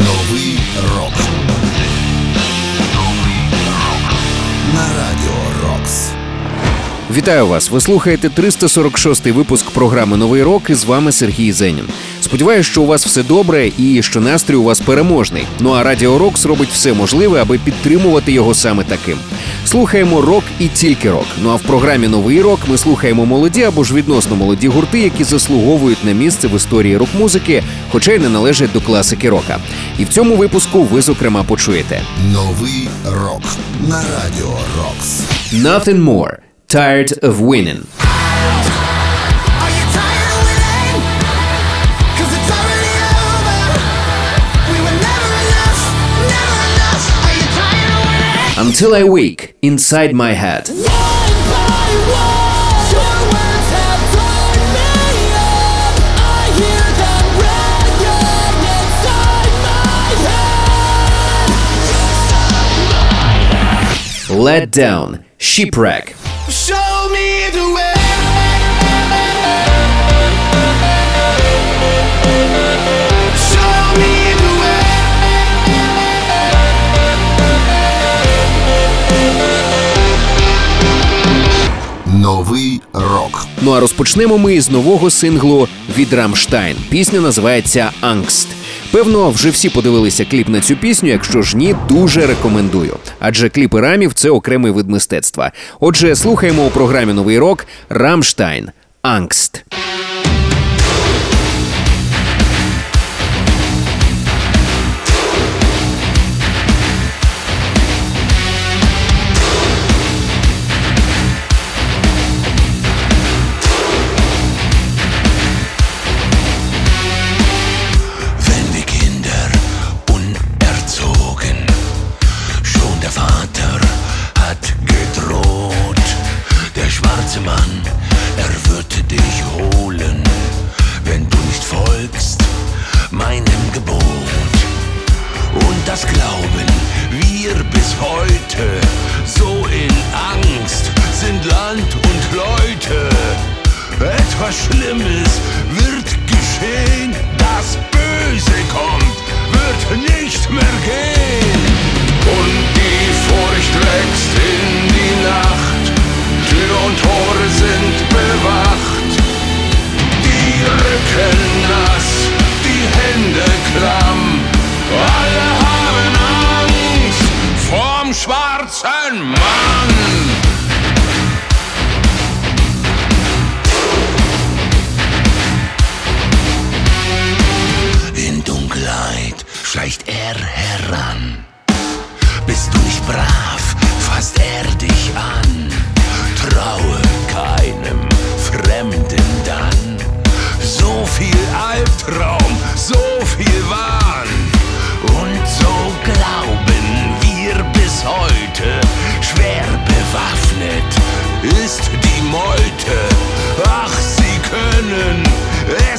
Новий рок. На радіо Рокс. Вітаю вас! Ви слухаєте 346-й випуск програми Новий рок і з вами Сергій Зенін. Сподіваюсь, що у вас все добре і що настрій у вас переможний. Ну а Радіо Рокс робить все можливе, аби підтримувати його саме таким. Слухаємо рок і тільки рок. Ну а в програмі Новий рок ми слухаємо молоді або ж відносно молоді гурти, які заслуговують на місце в історії рок-музики, хоча й не належать до класики рока. І в цьому випуску ви зокрема почуєте Новий рок. На радіо Рокс. Nothing More – Tired of Winning. Until I wake Inside My Head. Let Down, Shipwreck. Show me the way. Новий рок. Ну а розпочнемо ми з нового синглу від Рамштайн. Пісня називається Ангст. Певно, вже всі подивилися кліп на цю пісню. Якщо ж ні, дуже рекомендую. Адже кліпи рамів це окремий вид мистецтва. Отже, слухаємо у програмі Новий рок Рамштайн Angst. Heute, so in Angst sind Land und Leute. Etwas Schlimmes wird geschehen, das Böse kommt, wird nicht mehr gehen. Und die Furcht wächst in die Nacht, Tür und Tore sind bewacht. Die Rücken nass, die Hände klamm,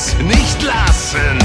es nicht lassen,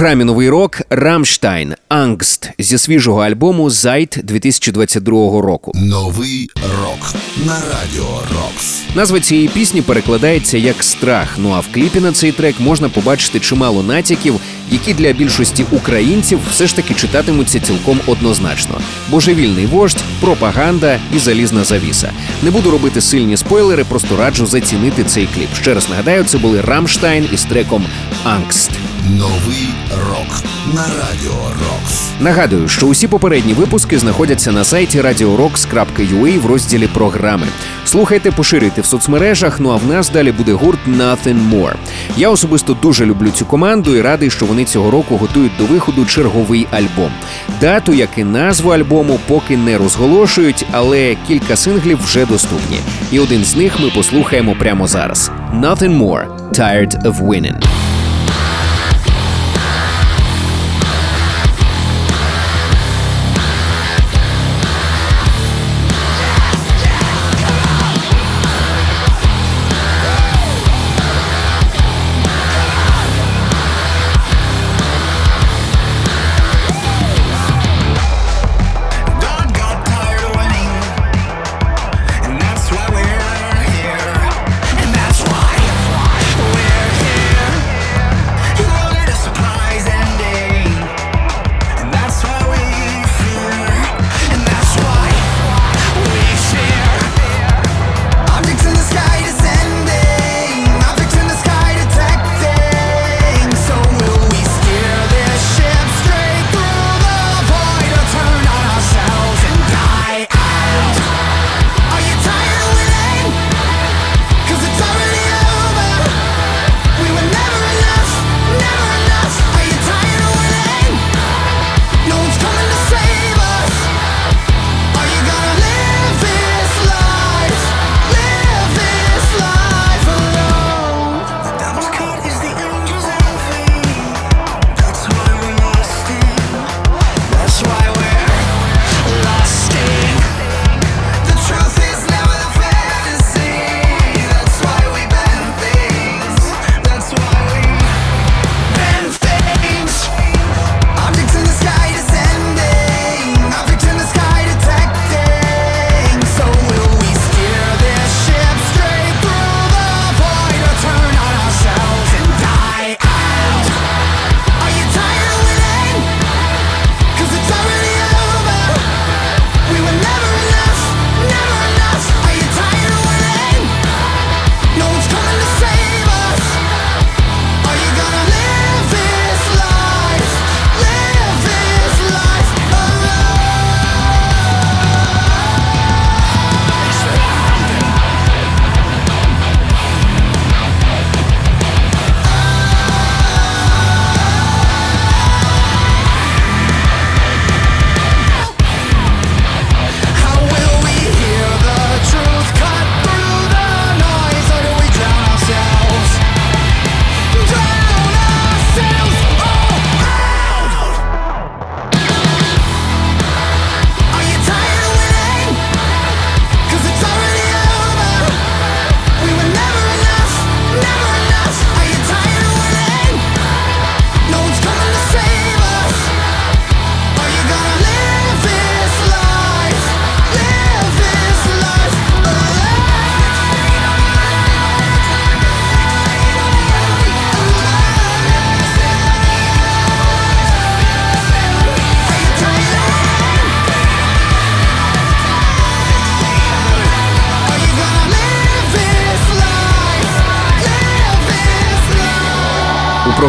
програмі новий рок Рамштайн Ангст зі свіжого альбому Зайт 2022 року. Новий рок на радіо Рокс. Назва цієї пісні перекладається як страх. Ну а в кліпі на цей трек можна побачити чимало натяків, які для більшості українців все ж таки читатимуться цілком однозначно: божевільний вождь, пропаганда і залізна завіса. Не буду робити сильні спойлери, просто раджу зацінити цей кліп. Ще раз нагадаю, це були Рамштайн із треком Ангст. Новий рок на радіо Рокс. Нагадую, що усі попередні випуски знаходяться на сайті radiorocks.ua в розділі програми. Слухайте, поширюйте в соцмережах. Ну а в нас далі буде гурт Nothing More. Я особисто дуже люблю цю команду і радий, що вони цього року готують до виходу черговий альбом. Дату, як і назву альбому, поки не розголошують, але кілька синглів вже доступні. І один з них ми послухаємо прямо зараз: Nothing More – Tired of Winning.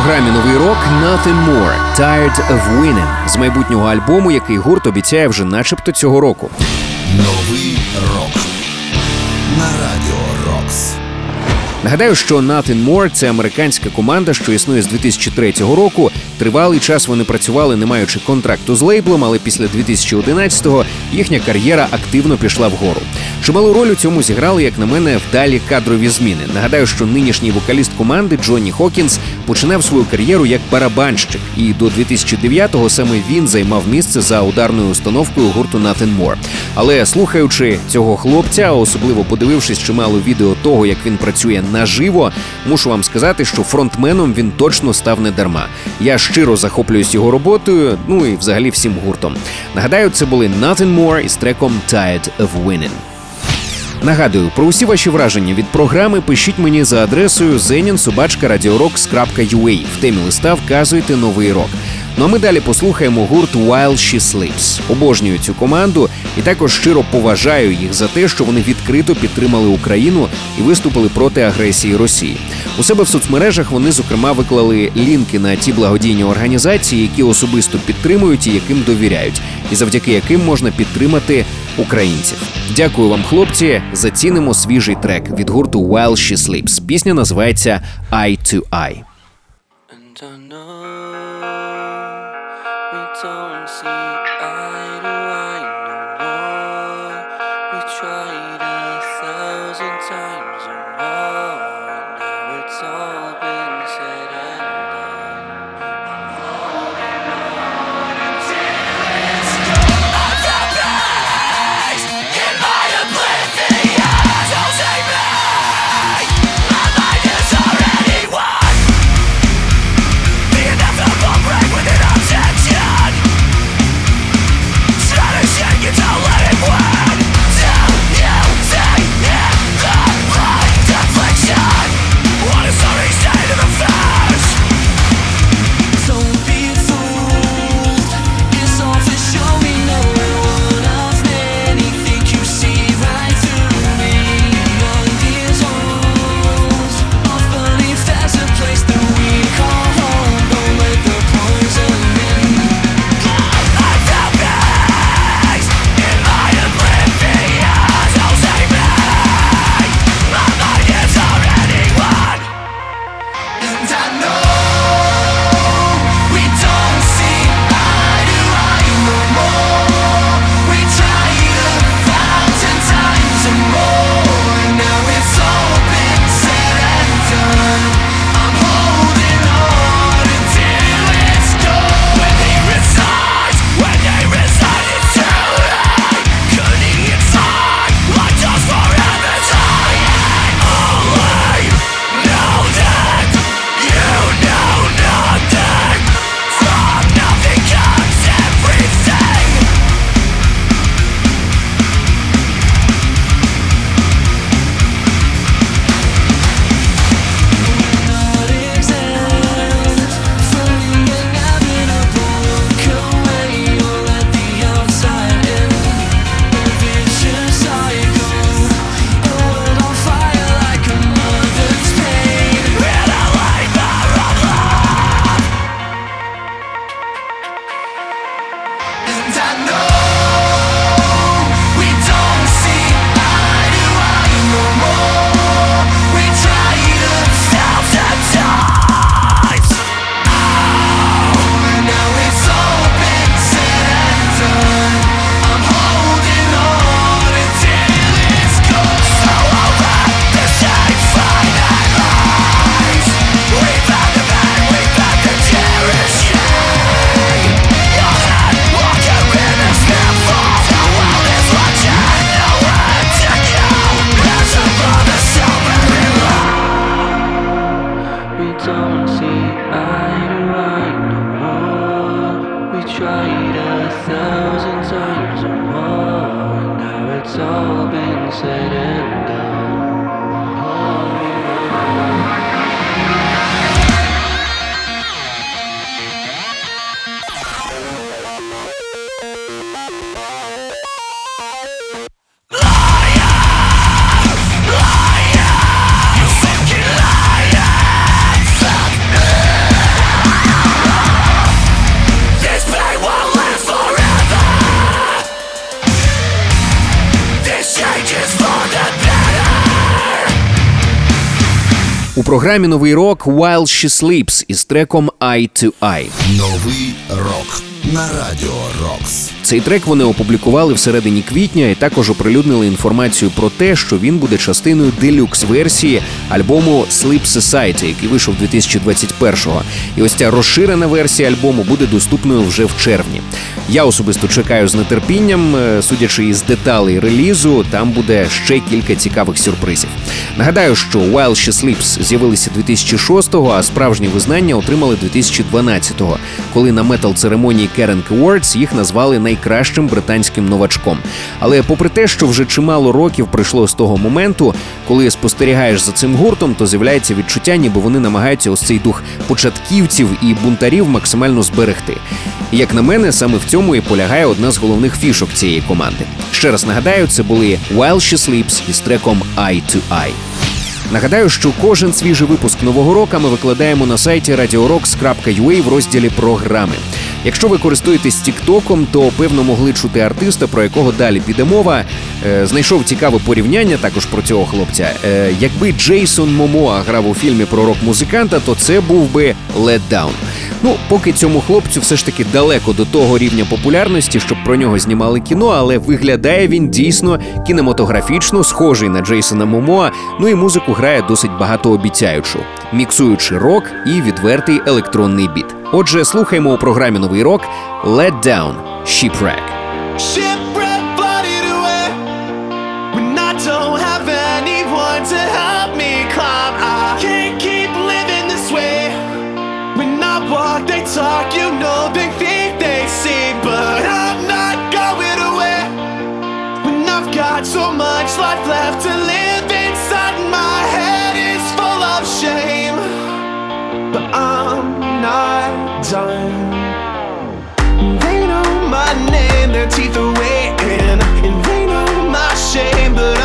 Програмі Новий рок Nothing More – Tired of Winning з майбутнього альбому, який гурт обіцяє вже начебто цього року. Новий рок на радіо Рокс. Нагадаю, що Nothing More – це американська команда, що існує з 2003 року. Тривалий час вони працювали, не маючи контракту з лейблом, але після 2011-го їхня кар'єра активно пішла вгору. Чималу роль у цьому зіграли, як на мене, вдалі кадрові зміни. Нагадаю, що нинішній вокаліст команди Джонні Хокінс починав свою кар'єру як барабанщик, і до 2009-го саме він займав місце за ударною установкою гурту Nothing More. Але слухаючи цього хлопця, особливо подивившись чимало відео того, як він працює наживо, мушу вам сказати, що фронтменом він точно став не дарма. Я щиро захоплююсь його роботою, ну і взагалі всім гуртом. Нагадаю, це були Nothing More із треком Tired of Winning. Нагадую, про усі ваші враження від програми пишіть мені за адресою zeninsobachka.radiorocks.ua. В темі листа вказуйте новий рок. Ну а ми далі послухаємо гурт While She Sleeps. Обожнюю цю команду і також щиро поважаю їх за те, що вони відкрито підтримали Україну і виступили проти агресії Росії. У себе в соцмережах вони зокрема виклали лінки на ті благодійні організації, які особисто підтримують і яким довіряють, і завдяки яким можна підтримати українців. Дякую вам, хлопці. Зацінимо свіжий трек від гурту While She Sleeps. Пісня називається Eye to Eye. У програмі новий рок While She Sleeps із треком Eye to Eye. Новий рок на радіо Рокс. Цей трек вони опублікували всередині квітня і також оприлюднили інформацію про те, що він буде частиною делюкс-версії альбому Sleep Society, який вийшов 2021-го. І ось ця розширена версія альбому буде доступною вже в червні. Я особисто чекаю з нетерпінням, е, судячи із деталей релізу, там буде ще кілька цікавих сюрпризів. Нагадаю, що While She Sleeps з'явилися 2006-го, а справжнє визнання отримали 2012-го, коли на метал-церемонії Kerrang Awards їх назвали найкращим британським новачком. Але попри те, що вже чимало років пройшло з того моменту, коли спостерігаєш за цим гуртом, то з'являється відчуття, ніби вони намагаються ось цей дух початківців і бунтарів максимально зберегти. Як на мене, саме в цьому і полягає одна з головних фішок цієї команди. Ще раз нагадаю, це були While She Sleeps із треком Eye to Eye. Нагадаю, що кожен свіжий випуск нового року ми викладаємо на сайті radiorocks.ua в розділі програми. Якщо ви користуєтесь Тіктоком, то певно могли чути артиста, про якого далі піде мова. Е, знайшов цікаве порівняння також про цього хлопця. Е, якби Джейсон Момоа грав у фільмі про рок-музиканта, то це був би Down. Ну, поки цьому хлопцю все ж таки далеко до того рівня популярності, щоб про нього знімали кіно, але виглядає він дійсно кінематографічно, схожий на Джейсона Момоа. Ну і музику грає досить багатообіцяючу, міксуючи рок і відвертий електронний біт. Отже, слухаємо у програмі Новий рок Let Down Shipwreck. Got so much life left to live inside, my head is full of shame, but I'm not done. They know my name, their teeth are waiting, and they know my shame, but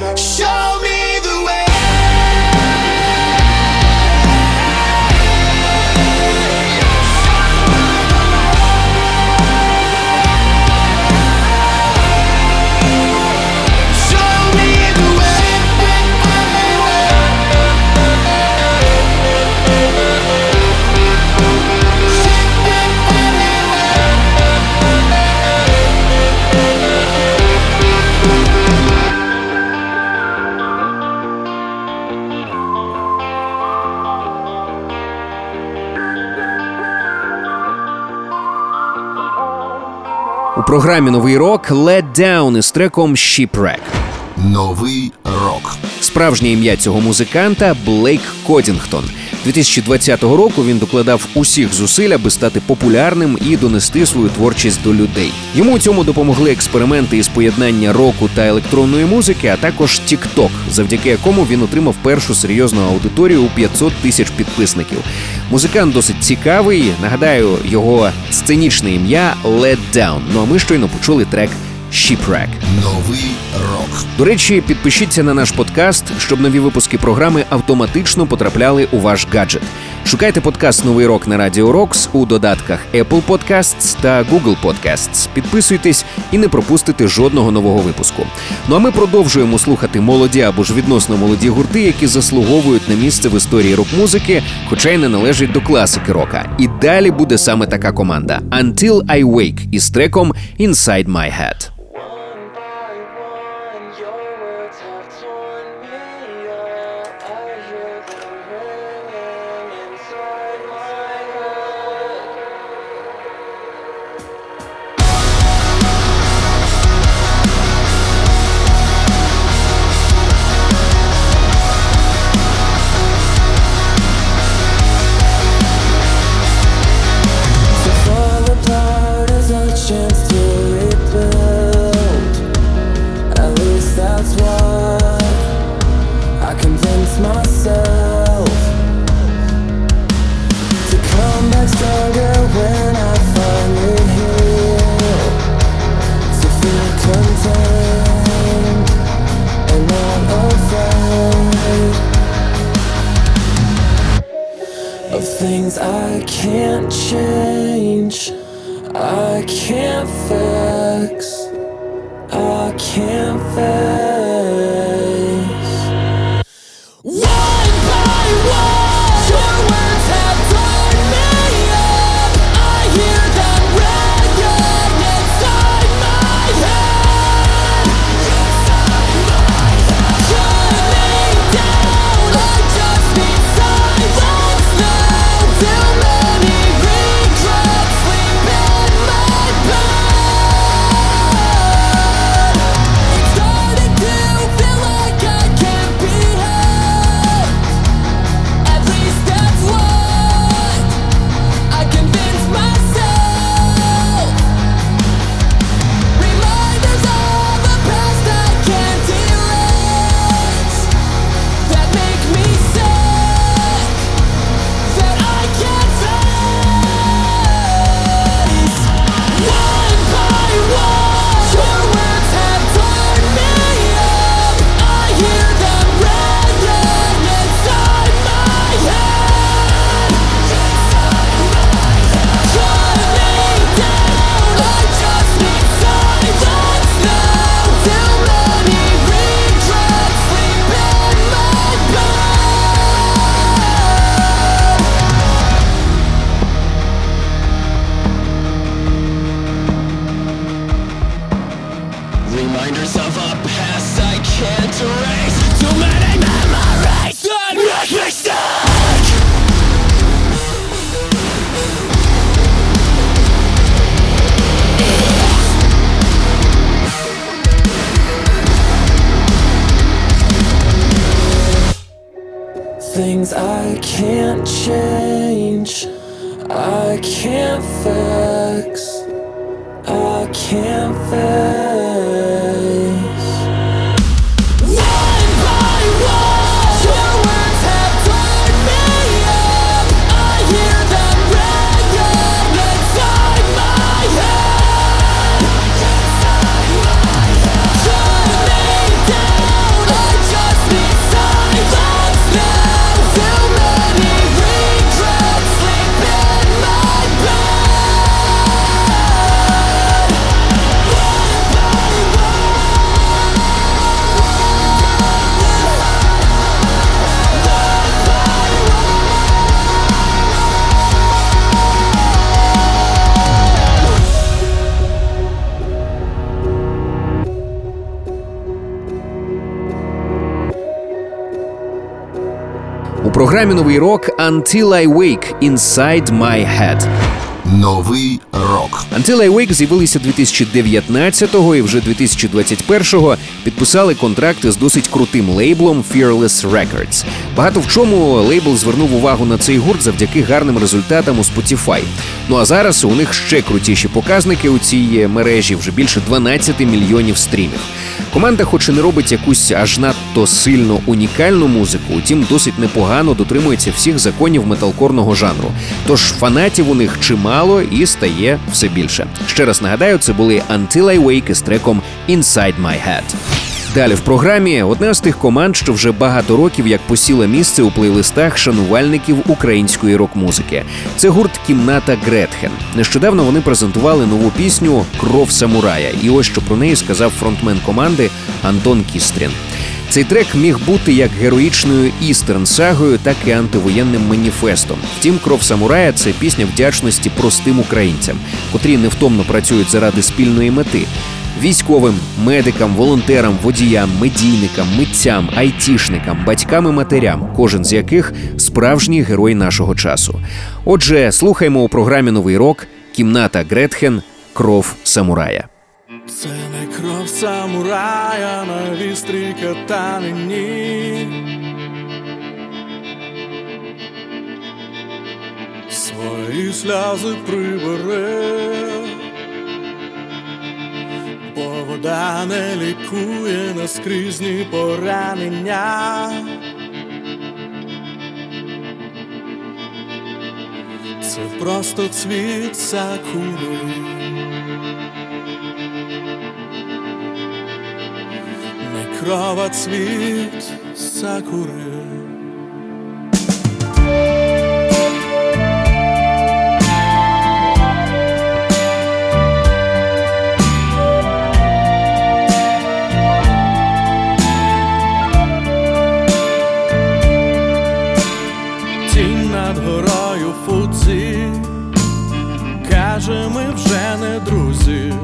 Show У програмі новий рок Let Down із треком Shipwreck. Новий рок. Справжнє ім'я цього музиканта Блейк Кодінгтон. 2020 року він докладав усіх зусиль, аби стати популярним і донести свою творчість до людей. Йому у цьому допомогли експерименти із поєднання року та електронної музики, а також TikTok, завдяки якому він отримав першу серйозну аудиторію у 500 тисяч підписників. Музикант досить цікавий. Нагадаю, його сценічне ім'я Let Down. Ну а ми щойно почули трек Shipwreck. Новий рок. До речі, підпишіться на наш подкаст, щоб нові випуски програми автоматично потрапляли у ваш гаджет. Шукайте подкаст Новий рок на Радіо Рокс у додатках Apple Podcasts та Google Podcasts. Підписуйтесь і не пропустите жодного нового випуску. Ну а ми продовжуємо слухати молоді або ж відносно молоді гурти, які заслуговують на місце в історії рок-музики, хоча й не належать до класики рока. І далі буде саме така команда Until I Wake із треком Inside My Head. Things I can't change, I can't fix, I can't face. У програмі новий рок Until I Wake Inside My Head. Новий рок. Until I Wake з'явилися 2019-го і вже 2021-го підписали контракти з досить крутим лейблом Fearless Records. Багато в чому лейбл звернув увагу на цей гурт завдяки гарним результатам у Spotify. Ну а зараз у них ще крутіші показники у цій мережі вже більше 12 мільйонів стрімів. Команда, хоч і не робить якусь аж надто сильно унікальну музику, утім досить непогано дотримується всіх законів металкорного жанру. Тож фанатів у них чимало і стає все більше. Ще раз нагадаю, це були Until I Wake із треком Inside My Head. Далі в програмі одна з тих команд, що вже багато років як посіла місце у плейлистах шанувальників української рок-музики. Це гурт Кімната Гретхен. Нещодавно вони презентували нову пісню Кров самурая. І ось що про неї сказав фронтмен команди Антон Кістрін. Цей трек міг бути як героїчною істерн-сагою, так і антивоєнним маніфестом. Втім, кров самурая це пісня вдячності простим українцям, котрі невтомно працюють заради спільної мети. Військовим, медикам, волонтерам, водіям, медійникам, митцям, айтішникам, батькам і матерям, кожен з яких справжній герой нашого часу. Отже, слухаймо у програмі Новий рок Кімната Гретхен Кров самурая. Це не кров самурая на вістрій катанині. Свої сльози прибере, вода не лікує наскрізні поранення. Це просто цвіт сакури. не крова цвіт сакури. Каже, ми вже не друзі.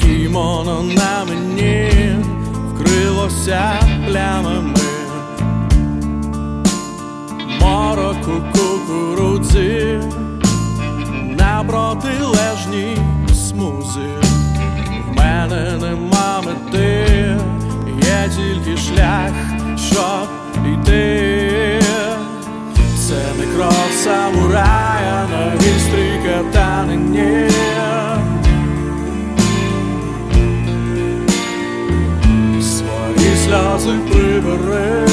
Кімоно на мені вкрилося плямами мороку кукурудзі на протилежній смузі. В мене нема мети, є тільки шлях, щоб йти. Це не кров самурая на гістрій катанині. Свої сльози прибере,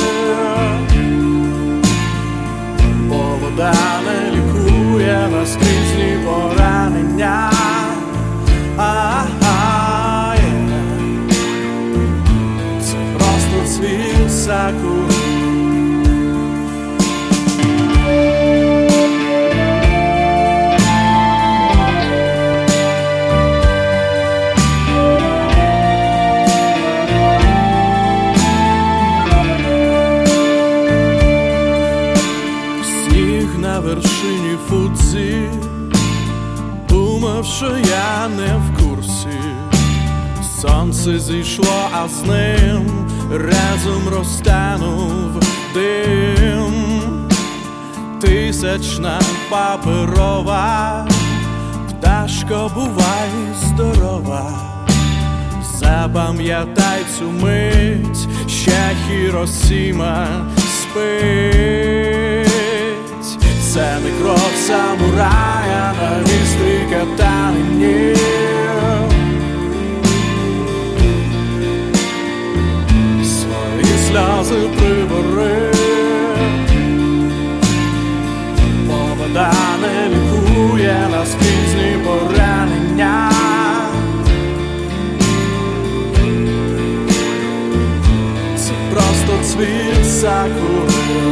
бо вода не лікує наскрізні поранення. А-а, є. Це просто цвіт сакури. Сонце зійшло, а з ним разом розтанув дим Тисячна паперова Пташко, бувай здорова Запам'ятай цю мить, ще Хіросіма спить. Це не кров самурая на вістрі катанині. Сльози прибери, бо вода не лікує наскрізні поранення. Це просто цвіт сакури.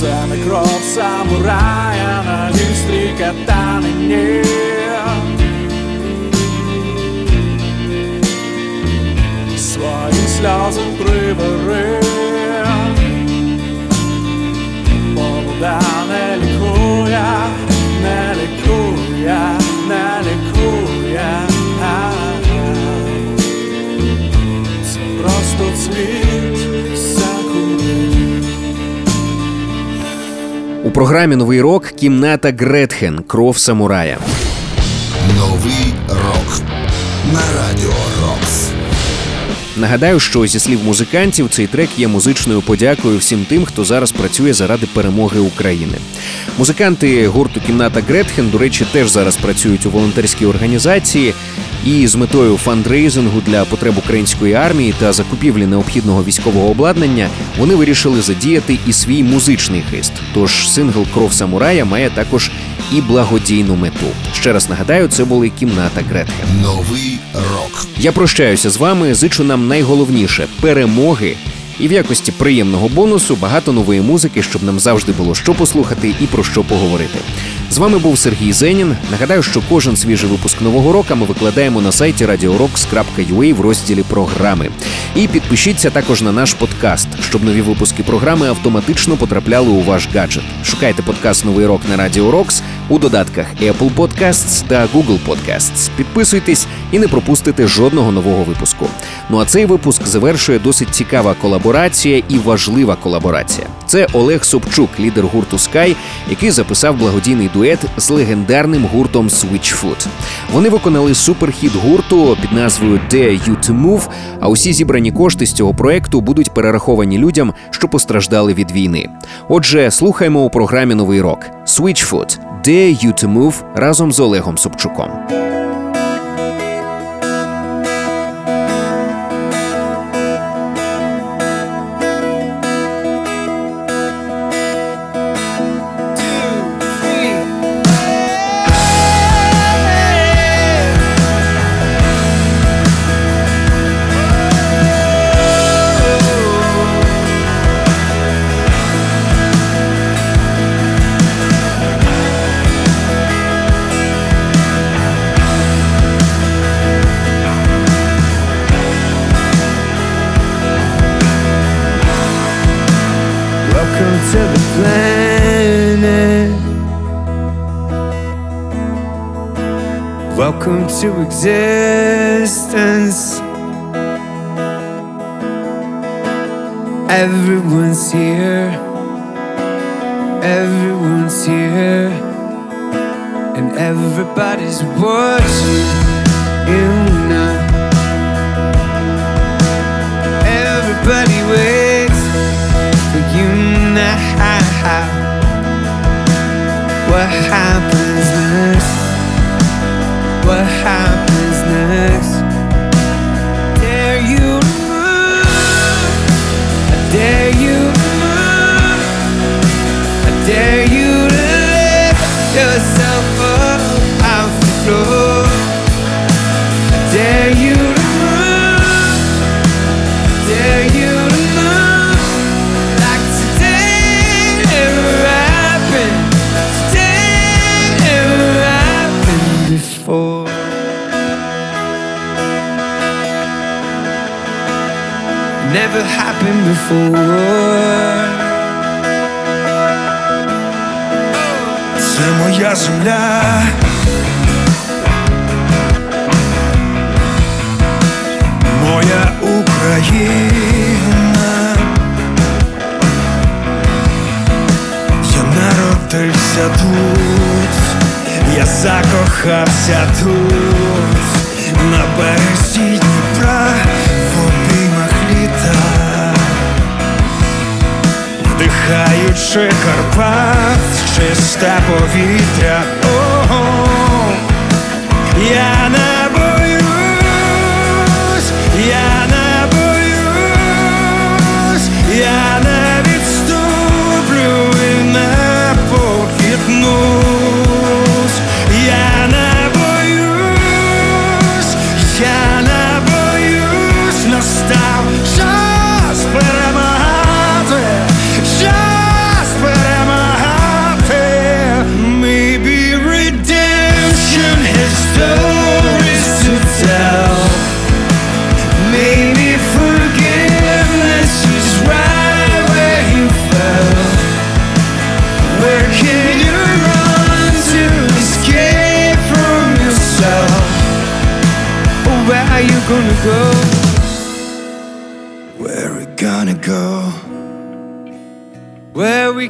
Це не кров самурая на вістрі катанині сльози прибери Бо вода не лікує, не лікує, не лікує Це просто цвіт У програмі новий рок кімната Гретхен Кров самурая. Новий рок на радіо. Нагадаю, що зі слів музикантів цей трек є музичною подякою всім тим, хто зараз працює заради перемоги України. Музиканти гурту Кімната Гретхен, до речі, теж зараз працюють у волонтерській організації. І з метою фандрейзингу для потреб української армії та закупівлі необхідного військового обладнання вони вирішили задіяти і свій музичний хист. Тож сингл Кров самурая має також і благодійну мету. Ще раз нагадаю, це були кімната Гретхен. Новий рок. Я прощаюся з вами. Зичу нам найголовніше перемоги. І в якості приємного бонусу багато нової музики, щоб нам завжди було що послухати і про що поговорити. З вами був Сергій Зенін. Нагадаю, що кожен свіжий випуск нового року ми викладаємо на сайті radiorocks.ua в розділі програми. І підпишіться також на наш подкаст, щоб нові випуски програми автоматично потрапляли у ваш гаджет. Шукайте подкаст Новий рок на Радіо Рокс у додатках Apple Podcasts та Google Podcasts. Підписуйтесь і не пропустите жодного нового випуску. Ну а цей випуск завершує досить цікава колаборація і важлива колаборація. Це Олег Собчук, лідер гурту Sky, який записав благодійний дует з легендарним гуртом Switchfoot. Вони виконали суперхіт гурту під назвою Dare You To Move, а усі зібрані кошти з цього проекту будуть перераховані людям, що постраждали від війни. Отже, слухаємо у програмі Новий рок Switchfoot Dare You To Move разом з Олегом Собчуком. to exist. Карпат, чисте повітря. Ого, я не боюсь, я не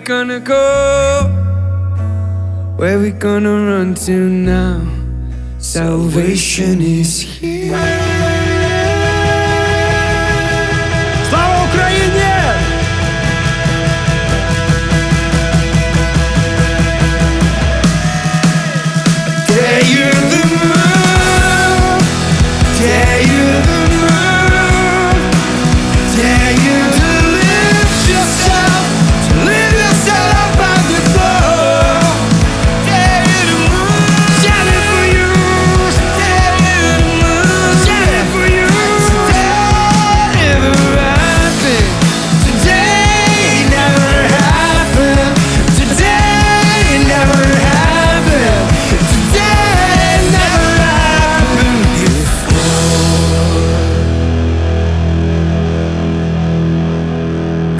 gonna go? Where we gonna run to now? Salvation is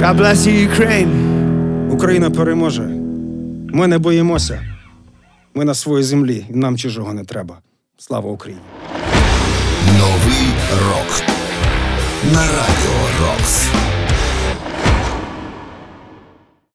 God bless you, Ukraine. Україна переможе. Ми не боїмося. Ми на своїй землі, і нам чужого не треба. Слава Україні! Новий рок на радіо Рокс.